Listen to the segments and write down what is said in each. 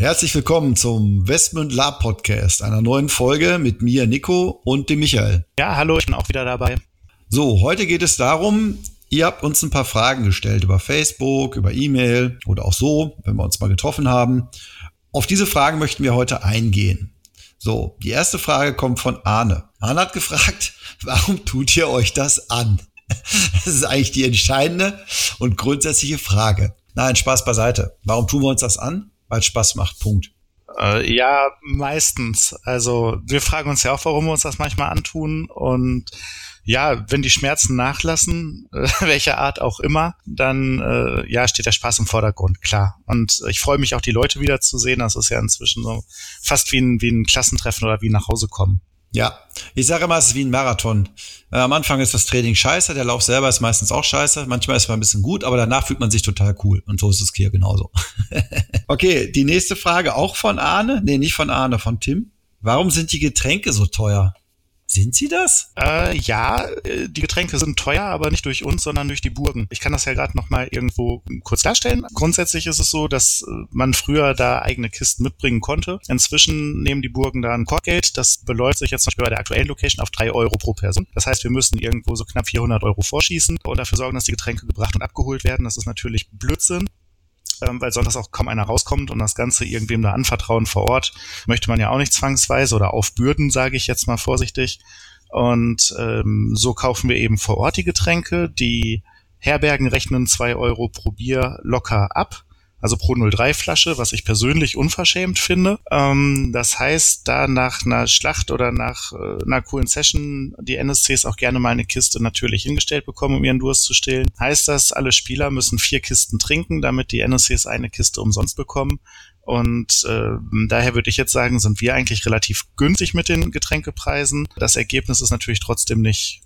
Herzlich willkommen zum Westmund Lab Podcast, einer neuen Folge mit mir, Nico und dem Michael. Ja, hallo, ich bin auch wieder dabei. So, heute geht es darum, ihr habt uns ein paar Fragen gestellt über Facebook, über E-Mail oder auch so, wenn wir uns mal getroffen haben. Auf diese Fragen möchten wir heute eingehen. So, die erste Frage kommt von Arne. Arne hat gefragt, warum tut ihr euch das an? Das ist eigentlich die entscheidende und grundsätzliche Frage. Nein, Spaß beiseite. Warum tun wir uns das an? Weil es Spaß macht. Punkt. Äh, ja, meistens. Also wir fragen uns ja auch, warum wir uns das manchmal antun. Und ja, wenn die Schmerzen nachlassen, welcher Art auch immer, dann äh, ja steht der Spaß im Vordergrund, klar. Und ich freue mich auch, die Leute wiederzusehen. Das ist ja inzwischen so fast wie ein, wie ein Klassentreffen oder wie nach Hause kommen. Ja, ich sage immer, es ist wie ein Marathon. Äh, am Anfang ist das Training scheiße, der Lauf selber ist meistens auch scheiße. Manchmal ist man ein bisschen gut, aber danach fühlt man sich total cool. Und so ist es hier genauso. okay, die nächste Frage auch von Arne. Nee, nicht von Arne, von Tim. Warum sind die Getränke so teuer? Sind sie das? Äh, ja, äh, die Getränke sind teuer, aber nicht durch uns, sondern durch die Burgen. Ich kann das ja gerade noch mal irgendwo kurz darstellen. Grundsätzlich ist es so, dass äh, man früher da eigene Kisten mitbringen konnte. Inzwischen nehmen die Burgen da ein Korkgeld. Das beläuft sich jetzt zum Beispiel bei der aktuellen Location auf drei Euro pro Person. Das heißt, wir müssen irgendwo so knapp 400 Euro vorschießen und dafür sorgen, dass die Getränke gebracht und abgeholt werden. Das ist natürlich Blödsinn ähm, weil sonst auch kaum einer rauskommt und das Ganze irgendwem da anvertrauen vor Ort möchte man ja auch nicht zwangsweise oder auf Bürden, sage ich jetzt mal vorsichtig. Und ähm, so kaufen wir eben vor Ort die Getränke. Die Herbergen rechnen zwei Euro pro Bier locker ab also pro 03 Flasche, was ich persönlich unverschämt finde. Ähm, das heißt, da nach einer Schlacht oder nach äh, einer coolen Session die NSCs auch gerne mal eine Kiste natürlich hingestellt bekommen, um ihren Durst zu stillen. Heißt das, alle Spieler müssen vier Kisten trinken, damit die NSCs eine Kiste umsonst bekommen. Und äh, daher würde ich jetzt sagen, sind wir eigentlich relativ günstig mit den Getränkepreisen. Das Ergebnis ist natürlich trotzdem nicht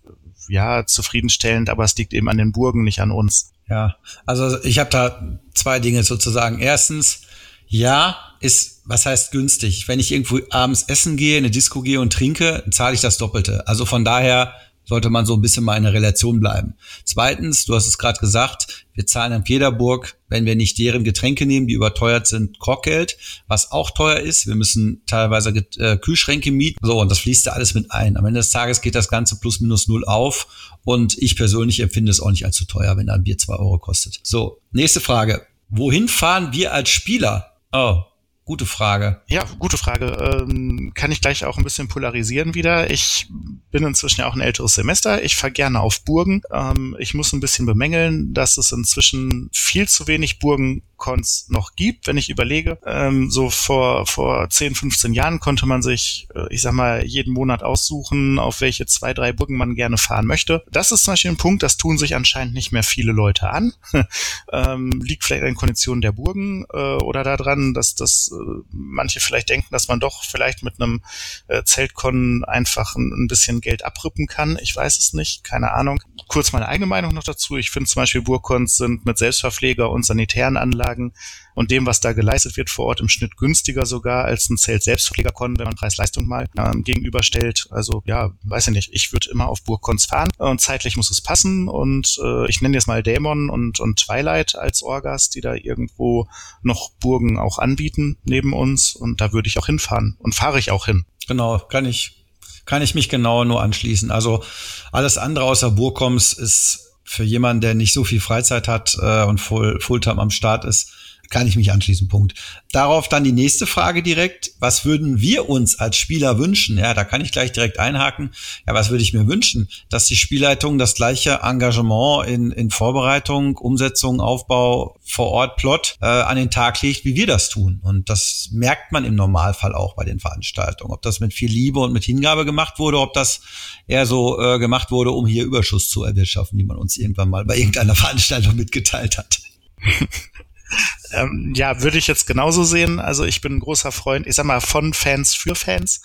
ja zufriedenstellend, aber es liegt eben an den Burgen, nicht an uns. Ja, also ich habe da zwei Dinge sozusagen. Erstens, ja, ist, was heißt günstig? Wenn ich irgendwo abends essen gehe, in eine Disco gehe und trinke, zahle ich das Doppelte. Also von daher sollte man so ein bisschen mal in der Relation bleiben. Zweitens, du hast es gerade gesagt, wir zahlen am Peterburg, wenn wir nicht deren Getränke nehmen, die überteuert sind, Korkgeld, was auch teuer ist. Wir müssen teilweise äh, Kühlschränke mieten. So, und das fließt da alles mit ein. Am Ende des Tages geht das Ganze plus minus null auf. Und ich persönlich empfinde es auch nicht als zu teuer, wenn ein Bier zwei Euro kostet. So, nächste Frage. Wohin fahren wir als Spieler? Oh, Gute Frage. Ja, gute Frage. Ähm, kann ich gleich auch ein bisschen polarisieren wieder. Ich bin inzwischen ja auch ein älteres Semester. Ich fahre gerne auf Burgen. Ähm, ich muss ein bisschen bemängeln, dass es inzwischen viel zu wenig Burgen Cons noch gibt, wenn ich überlege. Ähm, so vor, vor 10, 15 Jahren konnte man sich, äh, ich sag mal, jeden Monat aussuchen, auf welche zwei, drei Brücken man gerne fahren möchte. Das ist zum Beispiel ein Punkt, das tun sich anscheinend nicht mehr viele Leute an. ähm, liegt vielleicht an den Konditionen der Burgen äh, oder daran, dass, dass äh, manche vielleicht denken, dass man doch vielleicht mit einem äh, Zeltkon einfach ein, ein bisschen Geld abrippen kann. Ich weiß es nicht, keine Ahnung. Kurz meine eigene Meinung noch dazu. Ich finde zum Beispiel Burgcons sind mit Selbstverpfleger und sanitären Anlagen und dem, was da geleistet wird vor Ort im Schnitt günstiger sogar als ein Zelt Selbstverpflegerkon, wenn man Preis-Leistung mal ähm, gegenüberstellt. Also ja, weiß ich nicht. Ich würde immer auf Burgcons fahren und zeitlich muss es passen und äh, ich nenne jetzt mal Dämon und, und Twilight als Orgas, die da irgendwo noch Burgen auch anbieten neben uns und da würde ich auch hinfahren und fahre ich auch hin. Genau, kann ich kann ich mich genau nur anschließen. Also alles andere außer Burgcoms ist für jemanden, der nicht so viel Freizeit hat äh, und full, Fulltime am Start ist, kann ich mich anschließen. Punkt. Darauf dann die nächste Frage direkt. Was würden wir uns als Spieler wünschen? Ja, da kann ich gleich direkt einhaken. Ja, was würde ich mir wünschen? Dass die Spielleitung das gleiche Engagement in, in Vorbereitung, Umsetzung, Aufbau, vor Ort, Plot äh, an den Tag legt, wie wir das tun. Und das merkt man im Normalfall auch bei den Veranstaltungen. Ob das mit viel Liebe und mit Hingabe gemacht wurde, ob das eher so äh, gemacht wurde, um hier Überschuss zu erwirtschaften, wie man uns irgendwann mal bei irgendeiner Veranstaltung mitgeteilt hat. Ähm, ja, würde ich jetzt genauso sehen. Also ich bin ein großer Freund, ich sag mal, von Fans für Fans.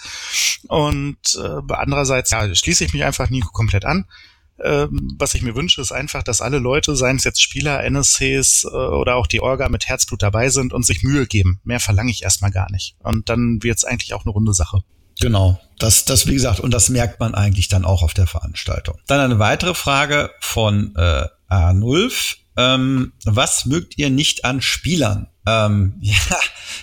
Und äh, andererseits, ja, schließe ich mich einfach nie komplett an. Ähm, was ich mir wünsche, ist einfach, dass alle Leute, seien es jetzt Spieler, NSCs äh, oder auch die Orga mit Herzblut dabei sind und sich Mühe geben. Mehr verlange ich erstmal gar nicht. Und dann wird es eigentlich auch eine runde Sache. Genau, das, das wie gesagt, und das merkt man eigentlich dann auch auf der Veranstaltung. Dann eine weitere Frage von äh, A0. Ähm, was mögt ihr nicht an Spielern? Ähm, ja,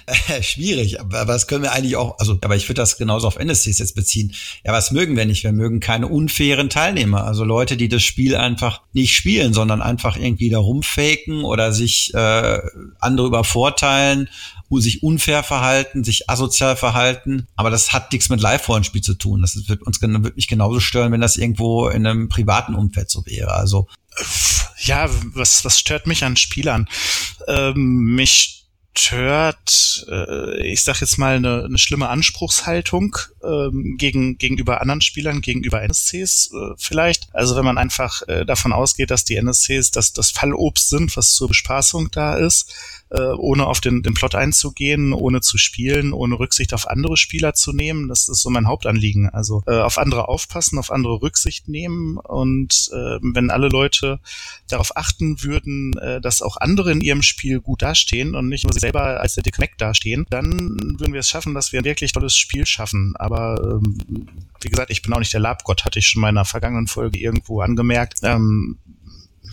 äh, schwierig, aber, das können wir eigentlich auch, also, aber ich würde das genauso auf NSCs jetzt beziehen. Ja, was mögen wir nicht? Wir mögen keine unfairen Teilnehmer, also Leute, die das Spiel einfach nicht spielen, sondern einfach irgendwie da rumfaken oder sich äh, andere übervorteilen sich unfair verhalten, sich asozial verhalten. Aber das hat nichts mit Live-Rollenspiel zu tun. Das wird uns wird mich genauso stören, wenn das irgendwo in einem privaten Umfeld so wäre. Also ja, was, was stört mich an Spielern? Ähm, mich stört, äh, ich sag jetzt mal, eine, eine schlimme Anspruchshaltung ähm, gegen, gegenüber anderen Spielern, gegenüber NSCs äh, vielleicht. Also wenn man einfach äh, davon ausgeht, dass die NSCs das, das Fallobst sind, was zur Bespaßung da ist, äh, ohne auf den, den Plot einzugehen, ohne zu spielen, ohne Rücksicht auf andere Spieler zu nehmen. Das ist so mein Hauptanliegen. Also äh, auf andere aufpassen, auf andere Rücksicht nehmen und äh, wenn alle Leute darauf achten würden, äh, dass auch andere in ihrem Spiel gut dastehen und nicht nur sie selber als der dicke Mac dastehen, dann würden wir es schaffen, dass wir ein wirklich tolles Spiel schaffen. Aber ähm, wie gesagt, ich bin auch nicht der Labgott, hatte ich schon in einer vergangenen Folge irgendwo angemerkt. Ähm,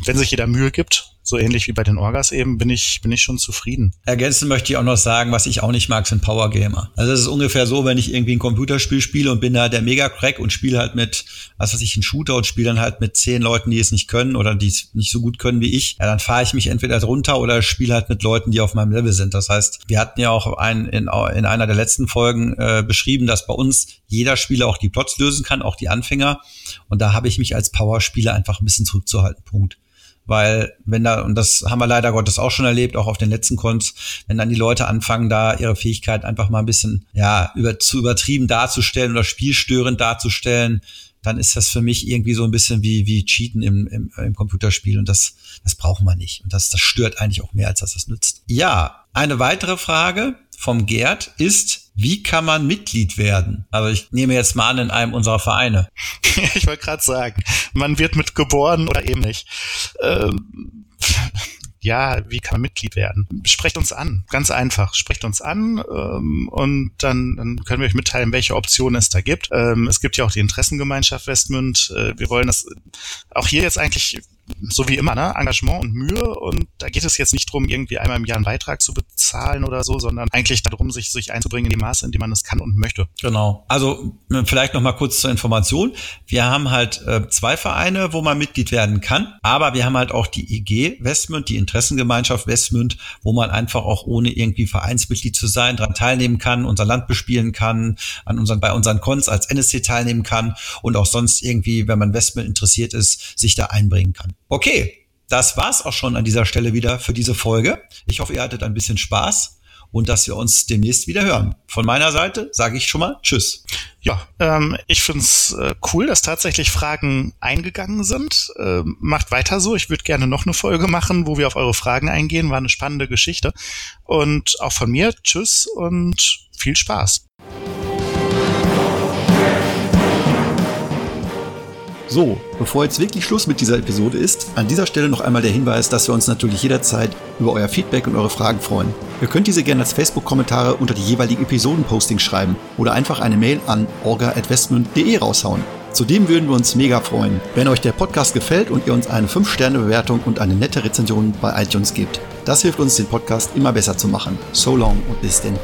wenn sich jeder Mühe gibt, so ähnlich wie bei den Orgas eben, bin ich, bin ich schon zufrieden. Ergänzend möchte ich auch noch sagen, was ich auch nicht mag, sind Power Gamer. Also es ist ungefähr so, wenn ich irgendwie ein Computerspiel spiele und bin da der Mega-Crack und spiele halt mit, was weiß ich, einen Shooter und spiele dann halt mit zehn Leuten, die es nicht können oder die es nicht so gut können wie ich, ja, dann fahre ich mich entweder drunter oder spiele halt mit Leuten, die auf meinem Level sind. Das heißt, wir hatten ja auch ein, in, in einer der letzten Folgen äh, beschrieben, dass bei uns jeder Spieler auch die Plots lösen kann, auch die Anfänger. Und da habe ich mich als Power-Spieler einfach ein bisschen zurückzuhalten. Punkt weil wenn da, und das haben wir leider Gottes auch schon erlebt, auch auf den letzten Cons, wenn dann die Leute anfangen, da ihre Fähigkeit einfach mal ein bisschen, ja, über, zu übertrieben darzustellen oder spielstörend darzustellen, dann ist das für mich irgendwie so ein bisschen wie, wie Cheaten im, im, im Computerspiel und das, das brauchen wir nicht. Und das, das stört eigentlich auch mehr, als dass das nützt. Ja, eine weitere Frage vom Gerd ist, wie kann man Mitglied werden? Also ich nehme jetzt mal an in einem unserer Vereine. ich wollte gerade sagen, man wird mit geboren oder eben nicht. Ähm, ja, wie kann man Mitglied werden? Sprecht uns an, ganz einfach. Sprecht uns an ähm, und dann, dann können wir euch mitteilen, welche Optionen es da gibt. Ähm, es gibt ja auch die Interessengemeinschaft Westmünd. Äh, wir wollen das auch hier jetzt eigentlich so wie immer, ne? Engagement und Mühe. Und da geht es jetzt nicht drum, irgendwie einmal im Jahr einen Beitrag zu bezahlen oder so, sondern eigentlich darum, sich, sich einzubringen in die Maße, in die man es kann und möchte. Genau. Also vielleicht noch mal kurz zur Information. Wir haben halt äh, zwei Vereine, wo man Mitglied werden kann, aber wir haben halt auch die IG Westmünd, die Interessengemeinschaft Westmünd, wo man einfach auch ohne irgendwie Vereinsmitglied zu sein, daran teilnehmen kann, unser Land bespielen kann, an unseren, bei unseren Cons als NSC teilnehmen kann und auch sonst irgendwie, wenn man Westmünd interessiert ist, sich da einbringen kann. Okay, das war's auch schon an dieser Stelle wieder für diese Folge. Ich hoffe, ihr hattet ein bisschen Spaß und dass wir uns demnächst wieder hören. Von meiner Seite sage ich schon mal Tschüss. Ja, ähm, ich find's äh, cool, dass tatsächlich Fragen eingegangen sind. Ähm, macht weiter so. Ich würde gerne noch eine Folge machen, wo wir auf eure Fragen eingehen. War eine spannende Geschichte. Und auch von mir Tschüss und viel Spaß. So, bevor jetzt wirklich Schluss mit dieser Episode ist, an dieser Stelle noch einmal der Hinweis, dass wir uns natürlich jederzeit über euer Feedback und eure Fragen freuen. Ihr könnt diese gerne als Facebook-Kommentare unter die jeweiligen Episoden-Postings schreiben oder einfach eine Mail an orga.westmund.de raushauen. Zudem würden wir uns mega freuen, wenn euch der Podcast gefällt und ihr uns eine 5-Sterne-Bewertung und eine nette Rezension bei iTunes gebt. Das hilft uns, den Podcast immer besser zu machen. So long und bis denn.